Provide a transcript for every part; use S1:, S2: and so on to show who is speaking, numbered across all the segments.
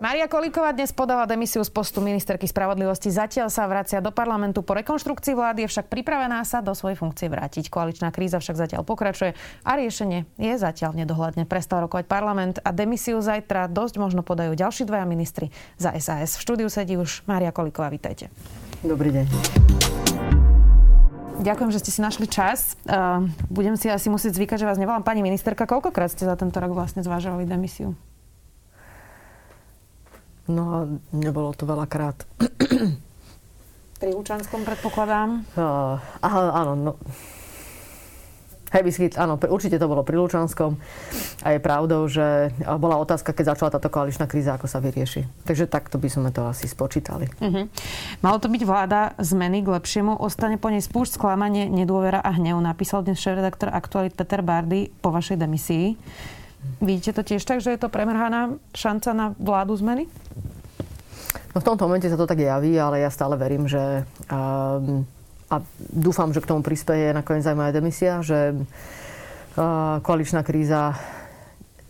S1: Maria Kolíková dnes podala demisiu z postu ministerky spravodlivosti. Zatiaľ sa vracia do parlamentu po rekonštrukcii vlády, je však pripravená sa do svojej funkcie vrátiť. Koaličná kríza však zatiaľ pokračuje a riešenie je zatiaľ nedohľadne. Prestal rokovať parlament a demisiu zajtra dosť možno podajú ďalší dvaja ministri za SAS. V štúdiu sedí už Maria Kolíková. Vítajte.
S2: Dobrý deň.
S1: Ďakujem, že ste si našli čas. Uh, budem si asi musieť zvykať, že vás nevolám pani ministerka. Koľkokrát ste za tento rok vlastne zvážovali demisiu?
S2: No a nebolo to veľakrát.
S1: Pri Lučanskom predpokladám?
S2: Uh, aha, áno, no. Hej, vyskyt, áno, určite to bolo pri Lučanskom. A je pravdou, že bola otázka, keď začala táto koaličná kríza, ako sa vyrieši. Takže takto by sme to asi spočítali. Uh-huh.
S1: Malo to byť vláda zmeny k lepšiemu. Ostane po nej spúšť, sklamanie, nedôvera a hnev. Napísal dnes šéf-redaktor Aktualit Peter Bardy po vašej demisii. Vidíte to tiež tak, že je to premrhaná šanca na vládu zmeny?
S2: No v tomto momente sa to tak javí, ale ja stále verím, že um, a dúfam, že k tomu prispieje nakoniec aj moja demisia, že uh, koaličná kríza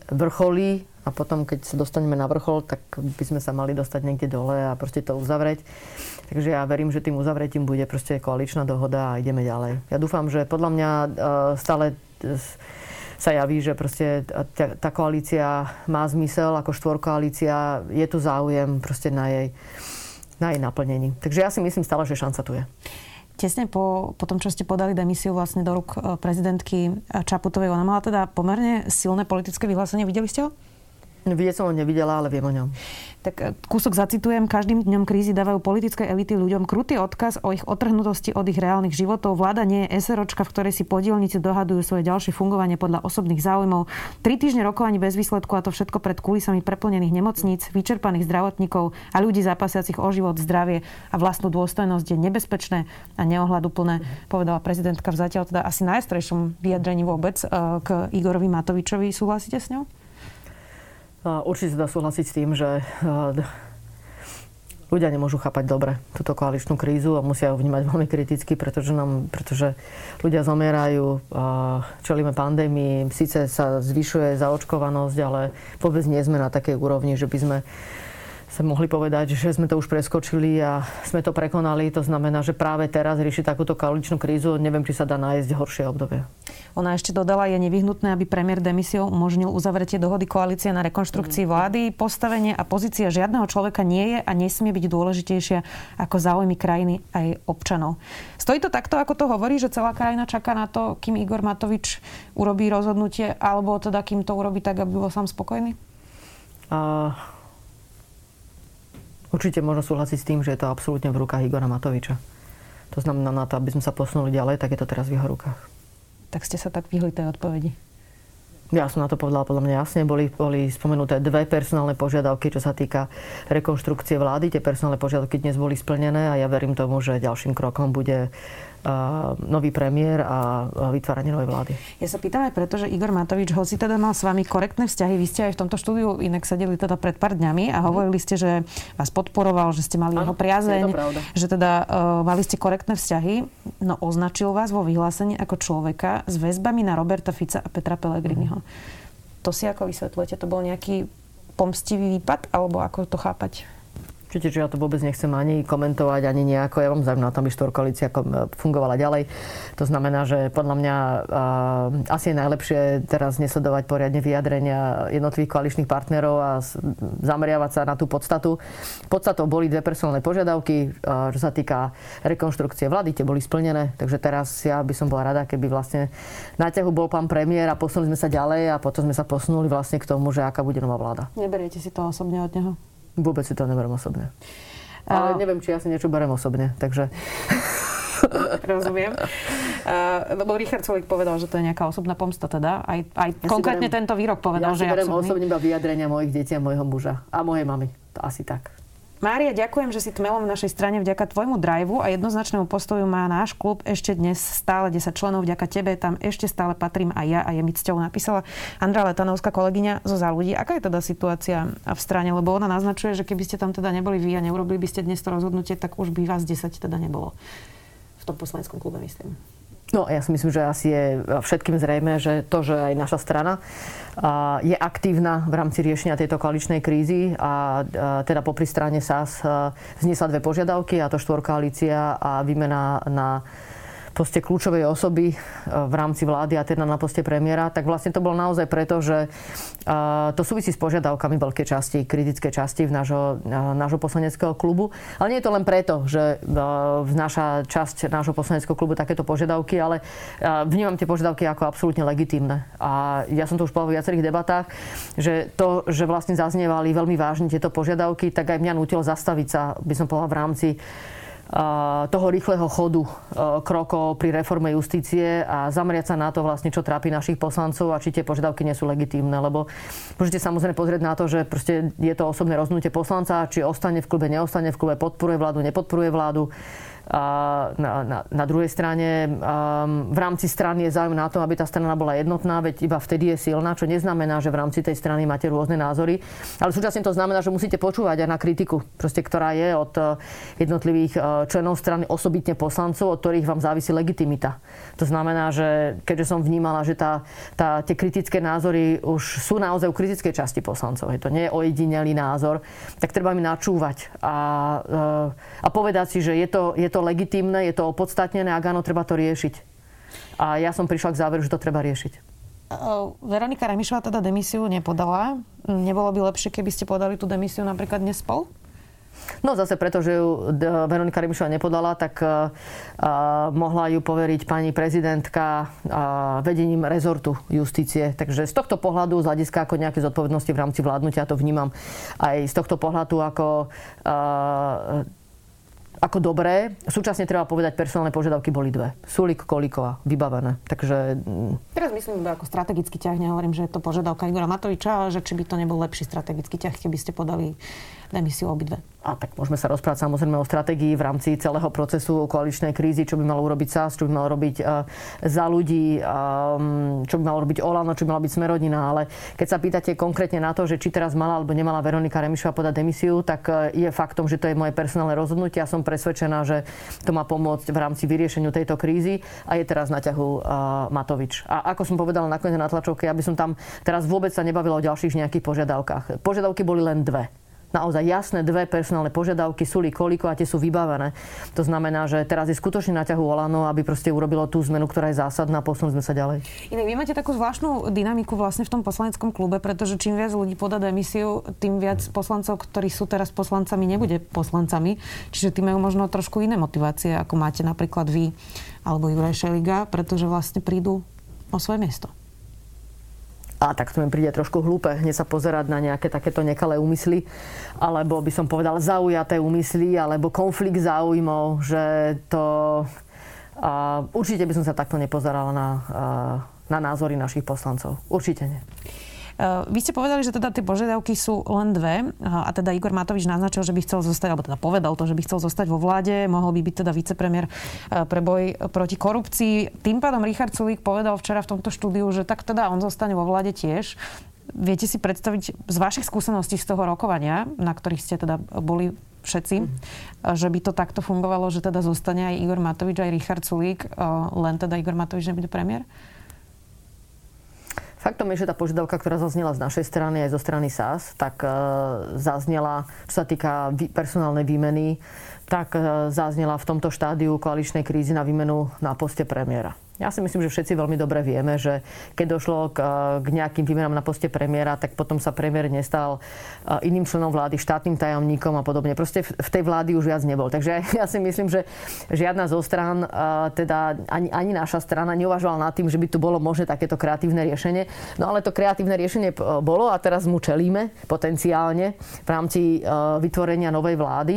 S2: vrcholí a potom, keď sa dostaneme na vrchol, tak by sme sa mali dostať niekde dole a proste to uzavrieť. Takže ja verím, že tým uzavretím bude proste koaličná dohoda a ideme ďalej. Ja dúfam, že podľa mňa uh, stále sa javí, že proste tá, tá koalícia má zmysel ako štvorkoalícia, je tu záujem proste na jej, na jej naplnení. Takže ja si myslím stále, že šanca tu je.
S1: Tesne po, po tom, čo ste podali demisiu vlastne do rúk e, prezidentky Čaputovej, ona mala teda pomerne silné politické vyhlásenie. Videli ste ho?
S2: Vidieť som ho nevidela, ale viem o ňom.
S1: Tak e, kúsok zacitujem. Každým dňom krízy dávajú politické elity ľuďom krutý odkaz o ich otrhnutosti od ich reálnych životov. Vláda nie je SROčka, v ktorej si podielnici dohadujú svoje ďalšie fungovanie podľa osobných záujmov. Tri týždne rokovaní bez výsledku a to všetko pred kulisami preplnených nemocníc, vyčerpaných zdravotníkov a ľudí zapasiacich o život, zdravie a vlastnú dôstojnosť je nebezpečné a neohľaduplné, povedala prezidentka v zatiaľ teda asi najstrejšom vyjadrení vôbec e, k Igorovi Matovičovi. Súhlasíte s ňou?
S2: Určite sa dá súhlasiť s tým, že ľudia nemôžu chápať dobre túto koaličnú krízu a musia ju vnímať veľmi kriticky, pretože, nám, pretože ľudia zomierajú, čelíme pandémii, síce sa zvyšuje zaočkovanosť, ale vôbec nie sme na takej úrovni, že by sme sa mohli povedať, že sme to už preskočili a sme to prekonali. To znamená, že práve teraz rieši takúto koaličnú krízu. Neviem, či sa dá nájsť horšie obdobie.
S1: Ona ešte dodala, je nevyhnutné, aby premiér demisiou umožnil uzavretie dohody koalície na rekonštrukcii vlády. Postavenie a pozícia žiadneho človeka nie je a nesmie byť dôležitejšia ako záujmy krajiny aj občanov. Stojí to takto, ako to hovorí, že celá krajina čaká na to, kým Igor Matovič urobí rozhodnutie, alebo teda kým to urobí tak, aby bol sám spokojný? Uh...
S2: Určite možno súhlasiť s tým, že je to absolútne v rukách Igora Matoviča. To znamená na to, aby sme sa posunuli ďalej, tak je to teraz v jeho rukách.
S1: Tak ste sa tak vyhli tej odpovedi.
S2: Ja som na to povedala podľa mňa jasne. Boli, boli spomenuté dve personálne požiadavky, čo sa týka rekonštrukcie vlády. Tie personálne požiadavky dnes boli splnené a ja verím tomu, že ďalším krokom bude nový premiér a vytváranie novej vlády.
S1: Ja sa pýtam aj preto, že Igor Matovič, hoci teda mal s vami korektné vzťahy, vy ste aj v tomto štúdiu inak sedeli teda pred pár dňami a hovorili ste, že vás podporoval, že ste mali ano, jeho priazeň, že teda uh, mali ste korektné vzťahy, no označil vás vo vyhlásení ako človeka s väzbami na Roberta Fica a Petra Pellegriniho. Mm. To si ako vysvetľujete? To bol nejaký pomstivý výpad, alebo ako to chápať?
S2: Určite, že ja to vôbec nechcem ani komentovať, ani nejako. Ja mám záujem na tom, aby štvorkoalícia fungovala ďalej. To znamená, že podľa mňa uh, asi je najlepšie teraz nesledovať poriadne vyjadrenia jednotlivých koaličných partnerov a zameriavať sa na tú podstatu. Podstatou boli dve personálne požiadavky, uh, čo sa týka rekonštrukcie vlády, tie boli splnené. Takže teraz ja by som bola rada, keby vlastne na ťahu bol pán premiér a posunuli sme sa ďalej a potom sme sa posunuli vlastne k tomu, že aká bude nová vláda.
S1: Neberiete si to osobne od neho?
S2: Vôbec si to neberiem osobne. Ale neviem, či ja si niečo berem osobne, takže...
S1: Rozumiem. Uh, lebo Richard Solik povedal, že to je nejaká osobná pomsta teda. Aj, aj ja konkrétne berem, tento výrok povedal,
S2: ja
S1: že
S2: je osobný. Ja osobne iba vyjadrenia mojich detí a mojho muža. A mojej mamy. To asi tak.
S1: Mária, ďakujem, že si tmelom v našej strane vďaka tvojmu driveu a jednoznačnému postoju má náš klub ešte dnes stále 10 členov. Vďaka tebe tam ešte stále patrím aj ja a je mi cťou napísala Andra Letanovská kolegyňa zo za ľudí. Aká je teda situácia v strane? Lebo ona naznačuje, že keby ste tam teda neboli vy a neurobili by ste dnes to rozhodnutie, tak už by vás 10 teda nebolo. V tom poslaneckom klube, myslím.
S2: No ja si myslím, že asi je všetkým zrejme, že to, že aj naša strana je aktívna v rámci riešenia tejto koaličnej krízy a teda popri strane SAS zniesla dve požiadavky a to štvorkoalícia a výmena na poste kľúčovej osoby e, v rámci vlády a teda na poste premiéra, tak vlastne to bolo naozaj preto, že e, to súvisí s požiadavkami veľkej časti, kritické časti v nášho, e, nášho poslaneckého klubu. Ale nie je to len preto, že naša časť nášho poslaneckého klubu takéto požiadavky, ale vnímam tie požiadavky ako absolútne legitímne. A ja som to už povedal v viacerých debatách, že to, že vlastne zaznievali veľmi vážne tieto požiadavky, tak aj mňa nutilo zastaviť sa, by som povedal, v rámci toho rýchleho chodu krokov pri reforme justície a zameriať sa na to vlastne, čo trápi našich poslancov a či tie požiadavky nie sú legitímne. Lebo môžete samozrejme pozrieť na to, že proste je to osobné rozhodnutie poslanca, či ostane v klube, neostane v klube, podporuje vládu, nepodporuje vládu na, na, na druhej strane um, v rámci strany je záujem na to, aby tá strana bola jednotná, veď iba vtedy je silná, čo neznamená, že v rámci tej strany máte rôzne názory. Ale súčasne to znamená, že musíte počúvať aj na kritiku, proste, ktorá je od uh, jednotlivých uh, členov strany, osobitne poslancov, od ktorých vám závisí legitimita. To znamená, že keďže som vnímala, že tá, tá, tie kritické názory už sú naozaj u kritickej časti poslancov, je to nie je ojedinelý názor, tak treba mi načúvať a, uh, a povedať si, že je to, je to to legitímne, je to opodstatnené, ak áno, treba to riešiť. A ja som prišla k záveru, že to treba riešiť.
S1: Veronika Remišová teda demisiu nepodala. Nebolo by lepšie, keby ste podali tú demisiu napríklad dnes spolu?
S2: No zase preto, že ju Veronika Remišová nepodala, tak uh, mohla ju poveriť pani prezidentka uh, vedením rezortu justície. Takže z tohto pohľadu, z hľadiska ako nejaké zodpovednosti v rámci vládnutia, to vnímam aj z tohto pohľadu ako uh, ako dobré. Súčasne treba povedať, personálne požiadavky boli dve. Sulik, Kolíková, vybavené. Takže...
S1: Mm. Teraz myslím iba ako strategický ťah, nehovorím, že je to požiadavka Igora Matoviča, ale že či by to nebol lepší strategický ťah, keby ste podali demisiu obidve.
S2: A tak môžeme sa rozprávať samozrejme o stratégii v rámci celého procesu koaličnej krízy, čo by malo urobiť SAS, čo by malo robiť uh, za ľudí, um, čo by malo robiť Olano, čo by mala byť Smerodina. Ale keď sa pýtate konkrétne na to, že či teraz mala alebo nemala Veronika Remišová podať demisiu, tak uh, je faktom, že to je moje personálne rozhodnutie. Ja som presvedčená, že to má pomôcť v rámci vyriešeniu tejto krízy a je teraz na ťahu uh, Matovič. A ako som povedala nakoniec na tlačovke, ja by som tam teraz vôbec sa nebavila o ďalších nejakých požiadavkách. Požiadavky boli len dve naozaj jasné dve personálne požiadavky, súli koliko a tie sú vybavené. To znamená, že teraz je skutočne na ťahu Olano, aby proste urobilo tú zmenu, ktorá je zásadná, posunúť sme sa ďalej.
S1: Inak vy máte takú zvláštnu dynamiku vlastne v tom poslaneckom klube, pretože čím viac ľudí podá demisiu, tým viac poslancov, ktorí sú teraz poslancami, nebude poslancami. Čiže tí majú možno trošku iné motivácie, ako máte napríklad vy alebo Juraj Šeliga, pretože vlastne prídu o svoje miesto.
S2: A tak to mi príde trošku hlúpe hneď sa pozerať na nejaké takéto nekalé úmysly, alebo by som povedal zaujaté úmysly, alebo konflikt záujmov, že to... A určite by som sa takto nepozerala na, na názory našich poslancov. Určite nie.
S1: Eh, vy ste povedali, že teda tie požiadavky sú len dve eh, a teda Igor Matovič naznačil, že by chcel zostať, alebo teda povedal to, že by chcel zostať vo vláde, mohol by byť teda vicepremiér eh, pre boj proti korupcii. Tým pádom Richard Sulík povedal včera v tomto štúdiu, že tak teda on zostane vo vláde tiež. Viete si predstaviť z vašich skúseností z toho rokovania, na ktorých ste teda boli všetci, mm. že by to takto fungovalo, že teda zostane aj Igor Matovič, aj Richard Sulík, len teda Igor Matovič nebude premiér?
S2: Faktom je, že tá požiadavka, ktorá zaznela z našej strany aj zo strany SAS, tak e, zaznela, čo sa týka personálnej výmeny, tak e, zaznela v tomto štádiu koaličnej krízy na výmenu na poste premiéra. Ja si myslím, že všetci veľmi dobre vieme, že keď došlo k, k nejakým výmenám na poste premiéra, tak potom sa premiér nestal iným členom vlády, štátnym tajomníkom a podobne. Proste v, tej vlády už viac nebol. Takže ja si myslím, že žiadna zo strán, teda ani, ani naša strana neuvažovala nad tým, že by tu bolo možné takéto kreatívne riešenie. No ale to kreatívne riešenie bolo a teraz mu čelíme potenciálne v rámci vytvorenia novej vlády.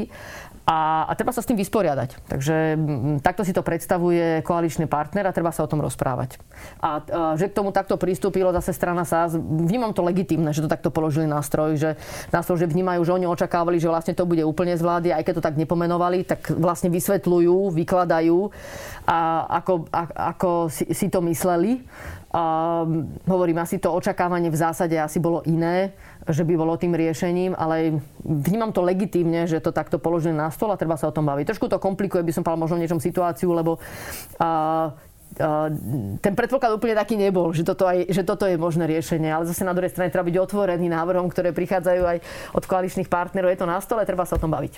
S2: A, a treba sa s tým vysporiadať. Takže m, takto si to predstavuje koaličný partner a treba sa o tom rozprávať. A, a že k tomu takto pristúpilo zase strana SAS, vnímam to legitimné, že to takto položili nástroj, že nástroj, že vnímajú, že oni očakávali, že vlastne to bude úplne z vlády, aj keď to tak nepomenovali, tak vlastne vysvetľujú, vykladajú, a ako, a, ako si, si to mysleli. A hovorím, asi to očakávanie v zásade asi bolo iné, že by bolo tým riešením, ale vnímam to legitímne, že to takto položené na stôl a treba sa o tom baviť. Trošku to komplikuje, by som povedal možno v niečom situáciu, lebo a, ten predpoklad úplne taký nebol, že toto, aj, že toto je možné riešenie. Ale zase na druhej strane treba byť otvorený návrhom, ktoré prichádzajú aj od koaličných partnerov. Je to na stole, treba sa o tom baviť.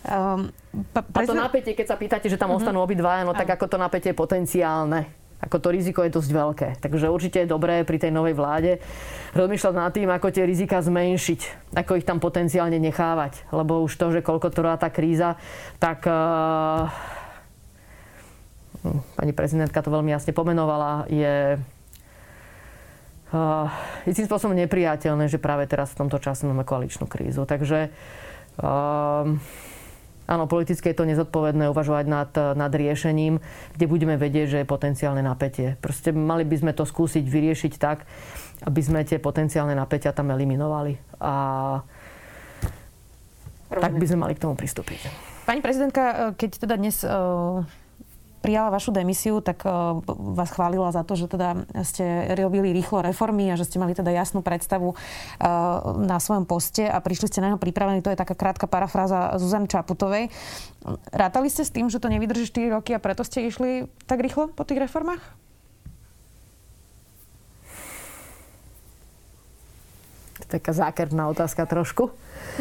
S2: Um, pa, a to napätie, keď sa pýtate, že tam uh-huh. ostanú obidvaja, no tak ako to napätie je potenciálne ako to riziko je dosť veľké. Takže určite je dobré pri tej novej vláde rozmýšľať nad tým, ako tie rizika zmenšiť, ako ich tam potenciálne nechávať. Lebo už to, že koľko trvá tá kríza, tak uh, pani prezidentka to veľmi jasne pomenovala, je uh, istým spôsobom nepriateľné, že práve teraz v tomto čase máme koaličnú krízu. Takže uh, áno, politické je to nezodpovedné uvažovať nad, nad riešením, kde budeme vedieť, že je potenciálne napätie. Proste mali by sme to skúsiť vyriešiť tak, aby sme tie potenciálne napätia tam eliminovali. A Rozumiem. tak by sme mali k tomu pristúpiť.
S1: Pani prezidentka, keď teda dnes prijala vašu demisiu, tak uh, vás chválila za to, že teda ste robili rýchlo reformy a že ste mali teda jasnú predstavu uh, na svojom poste a prišli ste na neho pripravení. To je taká krátka parafráza Zuzan Čaputovej. Rátali ste s tým, že to nevydrží 4 roky a preto ste išli tak rýchlo po tých reformách?
S2: taká zákerná otázka trošku.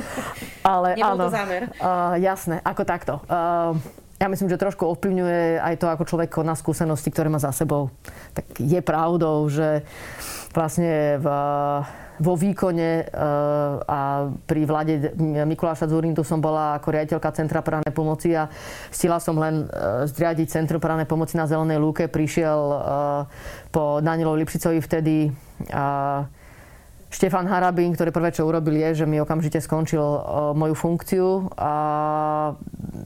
S2: Ale
S1: Nebol áno, to zámer.
S2: Uh, jasné, ako takto. Uh, ja myslím, že trošku ovplyvňuje aj to, ako človek koná skúsenosti, ktoré má za sebou. Tak je pravdou, že vlastne v, vo výkone e, a pri vláde Mikuláša Zurindu som bola ako riaditeľka Centra právnej pomoci a stila som len e, zriadiť Centrum právnej pomoci na Zelenej lúke. Prišiel e, po Danielovi Lipšicovi vtedy Štefan Harabín, ktorý prvé, čo urobil, je, že mi okamžite skončil moju funkciu a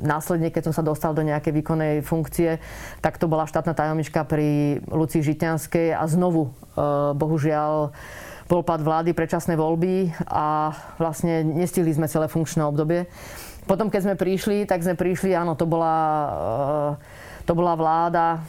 S2: následne, keď som sa dostal do nejakej výkonnej funkcie, tak to bola štátna tajomnička pri Lucii Žitňanskej a znovu, uh, bohužiaľ, bol pad vlády, predčasné voľby a vlastne nestihli sme celé funkčné obdobie. Potom, keď sme prišli, tak sme prišli, áno, to bola, uh, to bola vláda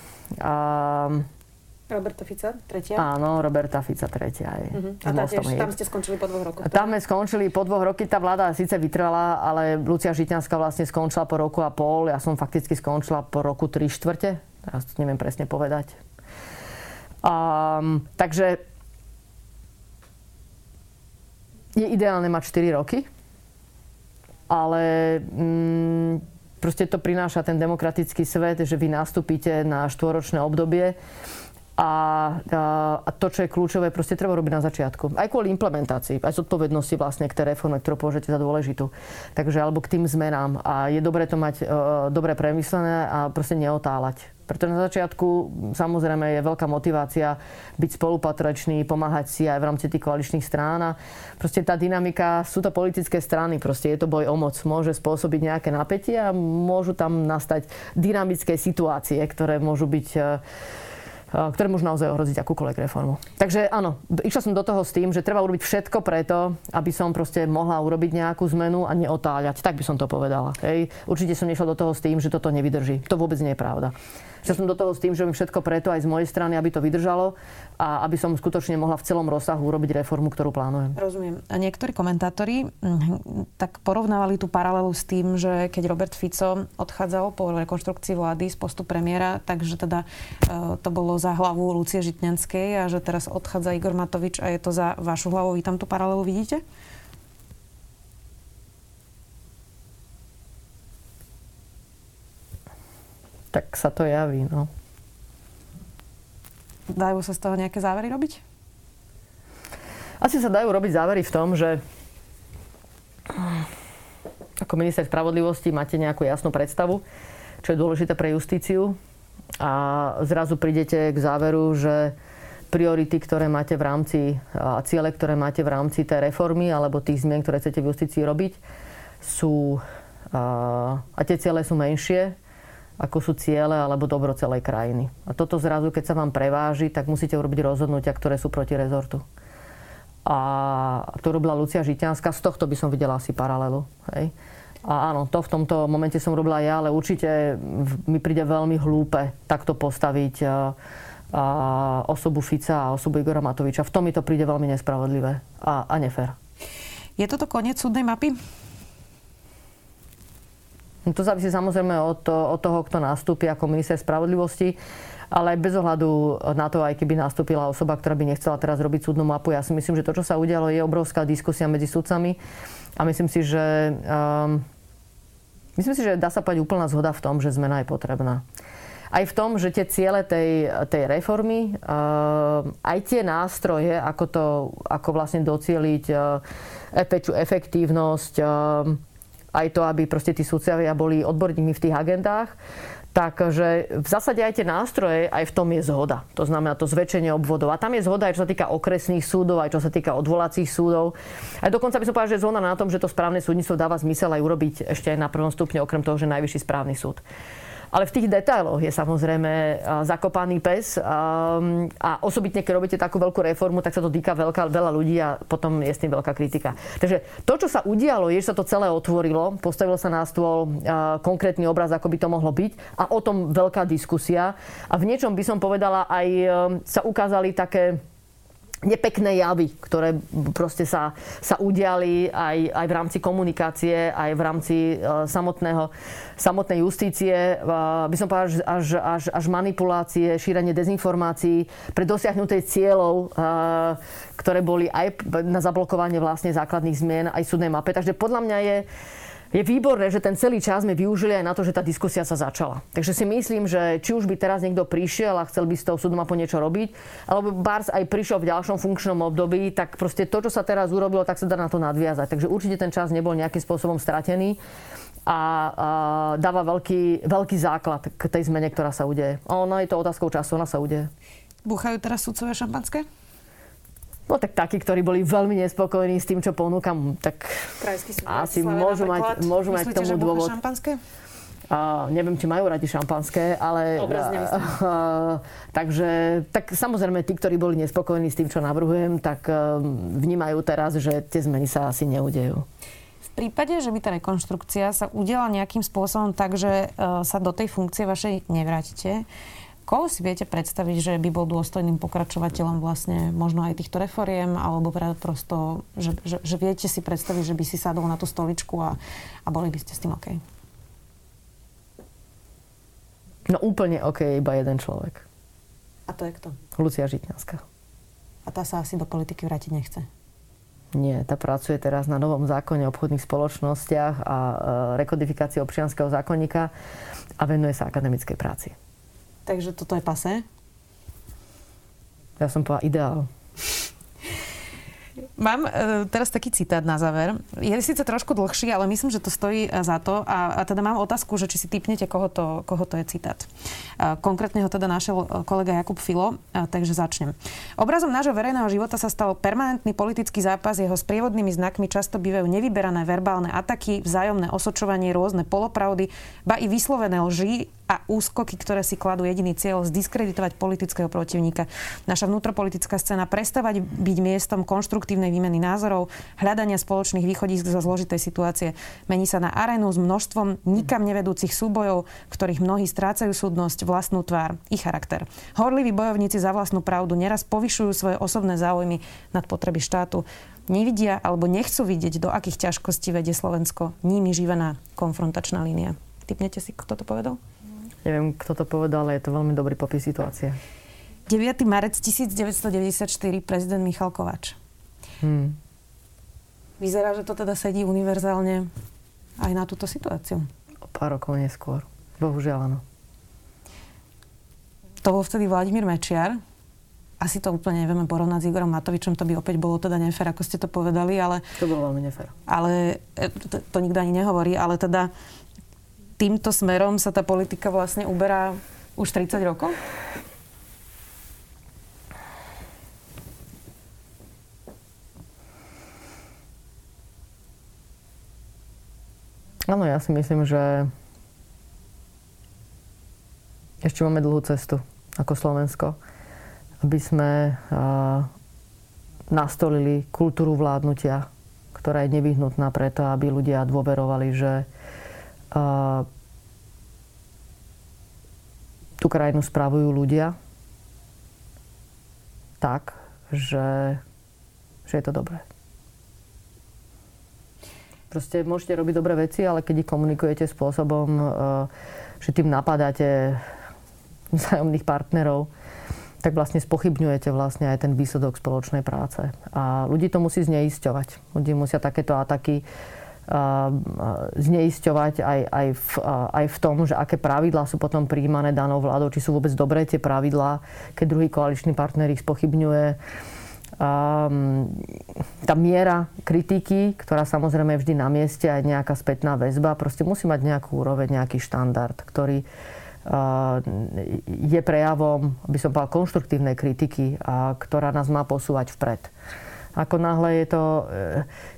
S1: Roberta Fica, tretia?
S2: Áno, Roberta Fica, tretia. Aj.
S1: Uh-huh. A tá tiež, tam ste skončili po dvoch rokoch?
S2: Tam sme skončili po dvoch roky. Tá vláda síce vytrvala, ale Lucia Žitňanská vlastne skončila po roku a pol. Ja som fakticky skončila po roku tri štvrte. Teraz to neviem presne povedať. Um, takže je ideálne mať 4 roky, ale mm, proste to prináša ten demokratický svet, že vy nastúpite na štvoročné obdobie a, a to, čo je kľúčové, proste treba robiť na začiatku. Aj kvôli implementácii, aj zodpovednosti vlastne k tej reforme, ktorú považujete za dôležitú. Takže alebo k tým zmenám. A je dobré to mať uh, dobre premyslené a proste neotáľať. Pretože na začiatku samozrejme je veľká motivácia byť spolupatrečný, pomáhať si aj v rámci tých koaličných strán. A proste tá dynamika, sú to politické strany, proste je to boj o moc. Môže spôsobiť nejaké napätie a môžu tam nastať dynamické situácie, ktoré môžu byť uh, ktoré môžu naozaj ohroziť akúkoľvek reformu. Takže áno, išla som do toho s tým, že treba urobiť všetko preto, aby som proste mohla urobiť nejakú zmenu a neotáľať. Tak by som to povedala. Hej. Určite som nešla do toho s tým, že toto nevydrží. To vôbec nie je pravda. Že som do toho s tým, že robím všetko preto aj z mojej strany, aby to vydržalo a aby som skutočne mohla v celom rozsahu urobiť reformu, ktorú plánujem.
S1: Rozumiem. A niektorí komentátori hm, tak porovnávali tú paralelu s tým, že keď Robert Fico odchádzal po rekonštrukcii vlády z postu premiéra, takže teda e, to bolo za hlavu Lucie Žitňanskej a že teraz odchádza Igor Matovič a je to za vašu hlavu. Vy tam tú paralelu vidíte?
S2: tak sa to javí. No.
S1: Dajú sa z toho nejaké závery robiť?
S2: Asi sa dajú robiť závery v tom, že ako minister spravodlivosti máte nejakú jasnú predstavu, čo je dôležité pre justíciu a zrazu prídete k záveru, že priority, ktoré máte v rámci a ciele, ktoré máte v rámci tej reformy alebo tých zmien, ktoré chcete v justícii robiť, sú A tie ciele sú menšie, ako sú ciele alebo dobro celej krajiny. A toto zrazu, keď sa vám preváži, tak musíte urobiť rozhodnutia, ktoré sú proti rezortu. A to robila Lucia Žitianská, z tohto by som videla asi paralelu. Hej. A áno, to v tomto momente som robila ja, ale určite mi príde veľmi hlúpe takto postaviť osobu Fica a osobu Igora Matoviča. V tom mi to príde veľmi nespravodlivé a, a nefér.
S1: Je toto koniec súdnej mapy?
S2: No to závisí samozrejme od, od toho, kto nastúpi ako minister spravodlivosti, ale bez ohľadu na to, aj keby nastúpila osoba, ktorá by nechcela teraz robiť súdnu mapu. Ja si myslím, že to, čo sa udialo, je obrovská diskusia medzi sudcami a myslím si, že um, myslím si, že dá sa povedať úplná zhoda v tom, že zmena je potrebná. Aj v tom, že tie ciele tej, tej reformy, uh, aj tie nástroje, ako, to, ako vlastne docieliť uh, väčšiu efektívnosť, uh, aj to, aby proste tí sudcovia boli odborníkmi v tých agendách, Takže v zásade aj tie nástroje, aj v tom je zhoda. To znamená to zväčšenie obvodov. A tam je zhoda aj čo sa týka okresných súdov, aj čo sa týka odvolacích súdov. Aj dokonca by som povedal, že zhoda na tom, že to správne súdnictvo dáva zmysel aj urobiť ešte aj na prvom stupne, okrem toho, že najvyšší správny súd. Ale v tých detailoch je samozrejme zakopaný pes a osobitne, keď robíte takú veľkú reformu, tak sa to týka veľká, veľa ľudí a potom je s tým veľká kritika. Takže to, čo sa udialo, je, že sa to celé otvorilo, postavil sa na stôl konkrétny obraz, ako by to mohlo byť a o tom veľká diskusia. A v niečom by som povedala aj sa ukázali také nepekné javy, ktoré proste sa, sa udiali aj, aj v rámci komunikácie, aj v rámci uh, samotného, samotnej justície. Uh, by som povedal, až, až, až manipulácie, šírenie dezinformácií pre dosiahnutie cieľov, uh, ktoré boli aj na zablokovanie vlastne základných zmien aj súdnej mape. Takže podľa mňa je je výborné, že ten celý čas sme využili aj na to, že tá diskusia sa začala. Takže si myslím, že či už by teraz niekto prišiel a chcel by s tou súdom po niečo robiť, alebo Bars aj prišiel v ďalšom funkčnom období, tak proste to, čo sa teraz urobilo, tak sa dá na to nadviazať. Takže určite ten čas nebol nejakým spôsobom stratený a, a dáva veľký, veľký základ k tej zmene, ktorá sa udeje. Ono je to otázkou času, ona sa udeje.
S1: Búchajú teraz sudcové šampanské?
S2: No tak takí, ktorí boli veľmi nespokojní s tým, čo ponúkam, tak asi môžu mať, môžu mať k tomu dôvod.
S1: šampanské?
S2: Uh, neviem, či majú radi šampanské, ale...
S1: Obrazne uh,
S2: takže, tak samozrejme, tí, ktorí boli nespokojní s tým, čo navrhujem, tak uh, vnímajú teraz, že tie zmeny sa asi neudejú.
S1: V prípade, že by tá rekonštrukcia sa udiala nejakým spôsobom tak, že uh, sa do tej funkcie vašej nevrátite, Koho si viete predstaviť, že by bol dôstojným pokračovateľom vlastne možno aj týchto reforiem, alebo prosto, že, že, že viete si predstaviť, že by si sadol na tú stoličku a, a boli by ste s tým OK?
S2: No úplne OK, iba jeden človek.
S1: A to je kto?
S2: Lucia Žitňanská.
S1: A tá sa asi do politiky vrátiť nechce?
S2: Nie, tá pracuje teraz na novom zákone o obchodných spoločnostiach a e, rekodifikácii občianského zákonníka a venuje sa akademickej práci.
S1: Takže toto je pase?
S2: Ja som povedala ideál.
S1: Mám e, teraz taký citát na záver. Je síce trošku dlhší, ale myslím, že to stojí e, za to. A, a teda mám otázku, že či si typnete, koho to, koho to je citát. E, konkrétne ho teda našiel e, kolega Jakub Filo, e, takže začnem. Obrazom nášho verejného života sa stal permanentný politický zápas. Jeho sprievodnými znakmi často bývajú nevyberané verbálne ataky, vzájomné osočovanie, rôzne polopravdy, ba i vyslovené lži a úskoky, ktoré si kladú jediný cieľ zdiskreditovať politického protivníka. Naša vnútropolitická scéna prestávať byť miestom konštruktívnej výmeny názorov, hľadania spoločných východísk zo zložitej situácie. Mení sa na arénu s množstvom nikam nevedúcich súbojov, ktorých mnohí strácajú súdnosť, vlastnú tvár i charakter. Horliví bojovníci za vlastnú pravdu neraz povyšujú svoje osobné záujmy nad potreby štátu nevidia alebo nechcú vidieť, do akých ťažkostí vedie Slovensko nimi živená konfrontačná línia. Typnete si, kto to povedal?
S2: Neviem, kto to povedal, ale je to veľmi dobrý popis situácie.
S1: 9. marec 1994, prezident Michal Kovač. Hmm. Vyzerá, že to teda sedí univerzálne aj na túto situáciu.
S2: O pár rokov neskôr. Bohužiaľ, áno.
S1: To bol vtedy Vladimír Mečiar. Asi to úplne nevieme porovnať s Igorom Matovičom, to by opäť bolo teda nefér, ako ste to povedali, ale...
S2: To bolo veľmi nefér.
S1: Ale e, to, to nikto ani nehovorí, ale teda týmto smerom sa tá politika vlastne uberá už 30 rokov?
S2: Áno, ja si myslím, že ešte máme dlhú cestu ako Slovensko, aby sme nastolili kultúru vládnutia, ktorá je nevyhnutná preto, aby ľudia dôverovali, že tú krajinu spravujú ľudia tak, že, že je to dobré. Proste môžete robiť dobré veci, ale keď ich komunikujete spôsobom, eh, že tým napadáte vzájomných partnerov, tak vlastne spochybňujete vlastne aj ten výsledok spoločnej práce. A ľudí to musí zneisťovať. Ľudí musia takéto ataky eh, zneisťovať aj, aj, v, eh, aj v tom, že aké pravidlá sú potom príjmané danou vládou, či sú vôbec dobré tie pravidlá, keď druhý koaličný partner ich spochybňuje um, tá miera kritiky, ktorá samozrejme je vždy na mieste, aj nejaká spätná väzba, proste musí mať nejakú úroveň, nejaký štandard, ktorý uh, je prejavom, by som povedal, konštruktívnej kritiky, a ktorá nás má posúvať vpred. Ako náhle je to,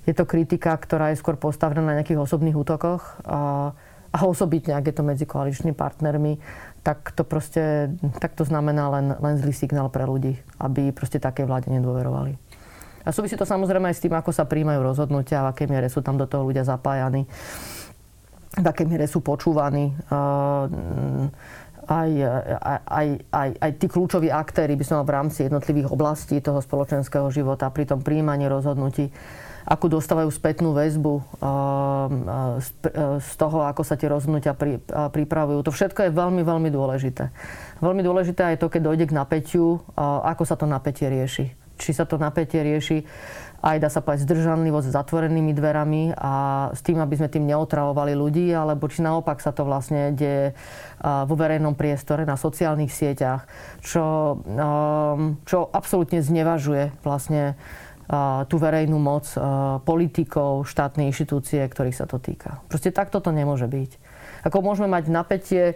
S2: je to kritika, ktorá je skôr postavená na nejakých osobných útokoch a, a osobitne, ak je to medzi koaličnými partnermi, tak to proste, tak to znamená len, len zlý signál pre ľudí, aby proste také vláde nedôverovali. A súvisí to samozrejme aj s tým, ako sa príjmajú rozhodnutia, v akej miere sú tam do toho ľudia zapájani, v akej miere sú počúvaní. Aj, aj, aj, aj, aj tí kľúčoví aktéry by som v rámci jednotlivých oblastí toho spoločenského života pri tom príjmaní rozhodnutí akú dostávajú spätnú väzbu z toho, ako sa tie rozhodnutia pripravujú. To všetko je veľmi, veľmi dôležité. Veľmi dôležité je to, keď dojde k napätiu, ako sa to napätie rieši. Či sa to napätie rieši aj dá sa povedať zdržanlivosť s zatvorenými dverami a s tým, aby sme tým neotravovali ľudí, alebo či naopak sa to vlastne deje vo verejnom priestore, na sociálnych sieťach, čo, čo absolútne znevažuje vlastne tú verejnú moc politikov, štátnej inštitúcie, ktorých sa to týka. Proste takto to nemôže byť. Ako môžeme mať napätie,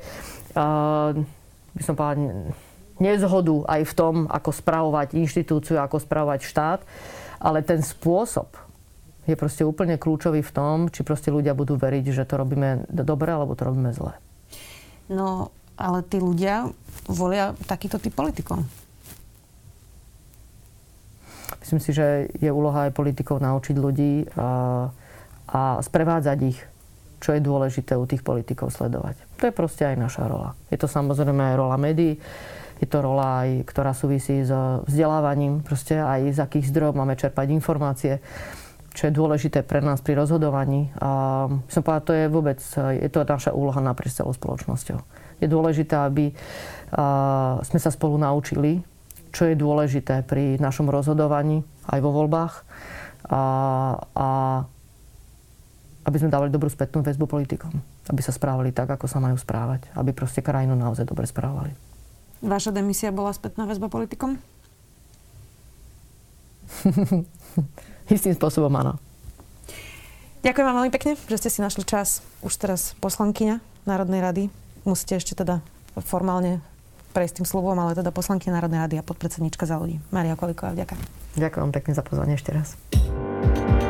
S2: by som povedal, nezhodu aj v tom, ako spravovať inštitúciu, ako spravovať štát, ale ten spôsob je proste úplne kľúčový v tom, či proste ľudia budú veriť, že to robíme dobre, alebo to robíme zle.
S1: No, ale tí ľudia volia takýto typ politikov.
S2: Myslím si, že je úloha aj politikov naučiť ľudí a, a sprevádzať ich, čo je dôležité u tých politikov sledovať. To je proste aj naša rola. Je to samozrejme aj rola médií, je to rola aj, ktorá súvisí s vzdelávaním, proste aj z akých zdrojov máme čerpať informácie, čo je dôležité pre nás pri rozhodovaní. A som povedal, to je vôbec, je to naša úloha naprieč celou spoločnosťou. Je dôležité, aby sme sa spolu naučili čo je dôležité pri našom rozhodovaní aj vo voľbách a, a aby sme dávali dobrú spätnú väzbu politikom. Aby sa správali tak, ako sa majú správať. Aby proste krajinu naozaj dobre správali.
S1: Vaša demisia bola spätná väzba politikom?
S2: Istým spôsobom áno.
S1: Ďakujem vám veľmi pekne, že ste si našli čas. Už teraz poslankyňa Národnej rady. Musíte ešte teda formálne prejsť tým slovom, ale teda poslanky Národnej rady a podpredsednička za ľudí. Maria Koliková, vďaka.
S2: Ďakujem pekne za pozvanie ešte raz.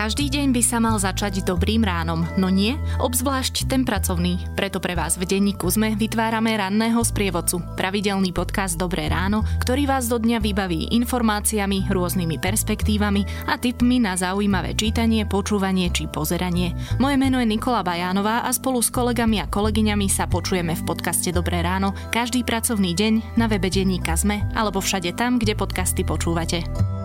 S3: Každý deň by sa mal začať dobrým ránom, no nie, obzvlášť ten pracovný. Preto pre vás v denníku sme vytvárame ranného sprievodcu, pravidelný podcast Dobré ráno, ktorý vás do dňa vybaví informáciami, rôznymi perspektívami a tipmi na zaujímavé čítanie, počúvanie či pozeranie. Moje meno je Nikola Bajánová a spolu s kolegami a kolegyňami sa počujeme v podcaste Dobré ráno každý pracovný deň na webe denníka Sme alebo všade tam, kde podcasty počúvate.